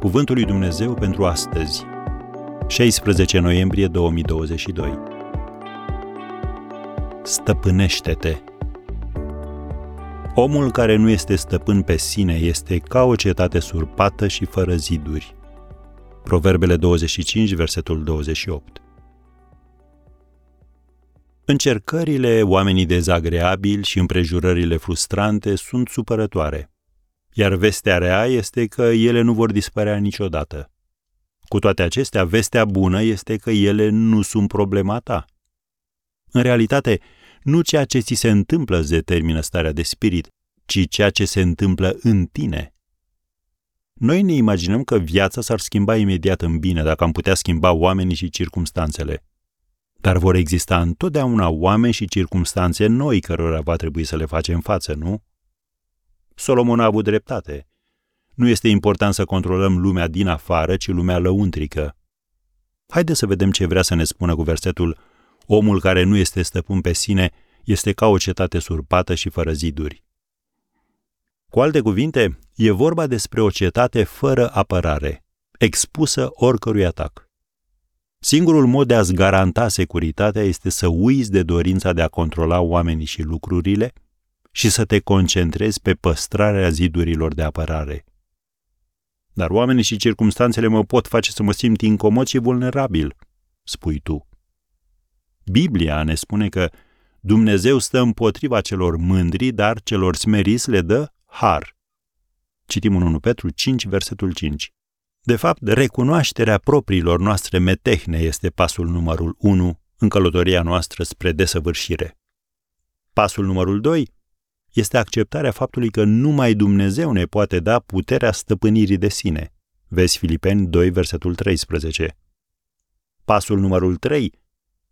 Cuvântul lui Dumnezeu pentru astăzi, 16 noiembrie 2022. Stăpânește-te! Omul care nu este stăpân pe sine este ca o cetate surpată și fără ziduri. Proverbele 25, versetul 28. Încercările, oamenii dezagreabili și împrejurările frustrante sunt supărătoare, iar vestea rea este că ele nu vor dispărea niciodată. Cu toate acestea, vestea bună este că ele nu sunt problema ta. În realitate, nu ceea ce ți se întâmplă îți determină starea de spirit, ci ceea ce se întâmplă în tine. Noi ne imaginăm că viața s-ar schimba imediat în bine dacă am putea schimba oamenii și circumstanțele. Dar vor exista întotdeauna oameni și circumstanțe noi cărora va trebui să le facem față, nu? Solomon a avut dreptate. Nu este important să controlăm lumea din afară, ci lumea lăuntrică. Haideți să vedem ce vrea să ne spună cu versetul Omul care nu este stăpân pe sine este ca o cetate surpată și fără ziduri. Cu alte cuvinte, e vorba despre o cetate fără apărare, expusă oricărui atac. Singurul mod de a-ți garanta securitatea este să uiți de dorința de a controla oamenii și lucrurile și să te concentrezi pe păstrarea zidurilor de apărare. Dar oamenii și circumstanțele mă pot face să mă simt incomod și vulnerabil, spui tu. Biblia ne spune că Dumnezeu stă împotriva celor mândri, dar celor smeriți le dă har. Citim în 1 Petru 5, versetul 5. De fapt, recunoașterea propriilor noastre metehne este pasul numărul 1 în călătoria noastră spre desăvârșire. Pasul numărul 2 este acceptarea faptului că numai Dumnezeu ne poate da puterea stăpânirii de sine. Vezi Filipeni 2, versetul 13. Pasul numărul 3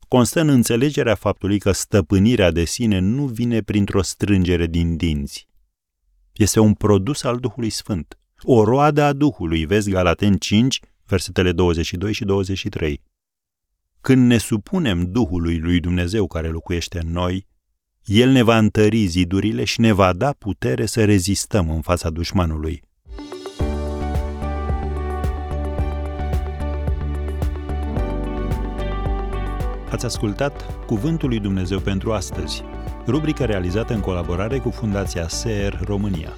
constă în înțelegerea faptului că stăpânirea de sine nu vine printr-o strângere din dinți. Este un produs al Duhului Sfânt, o roadă a Duhului, vezi Galaten 5, versetele 22 și 23. Când ne supunem Duhului lui Dumnezeu care locuiește în noi, El ne va întări zidurile și ne va da putere să rezistăm în fața dușmanului. Ați ascultat Cuvântul lui Dumnezeu pentru astăzi, rubrica realizată în colaborare cu Fundația SER România.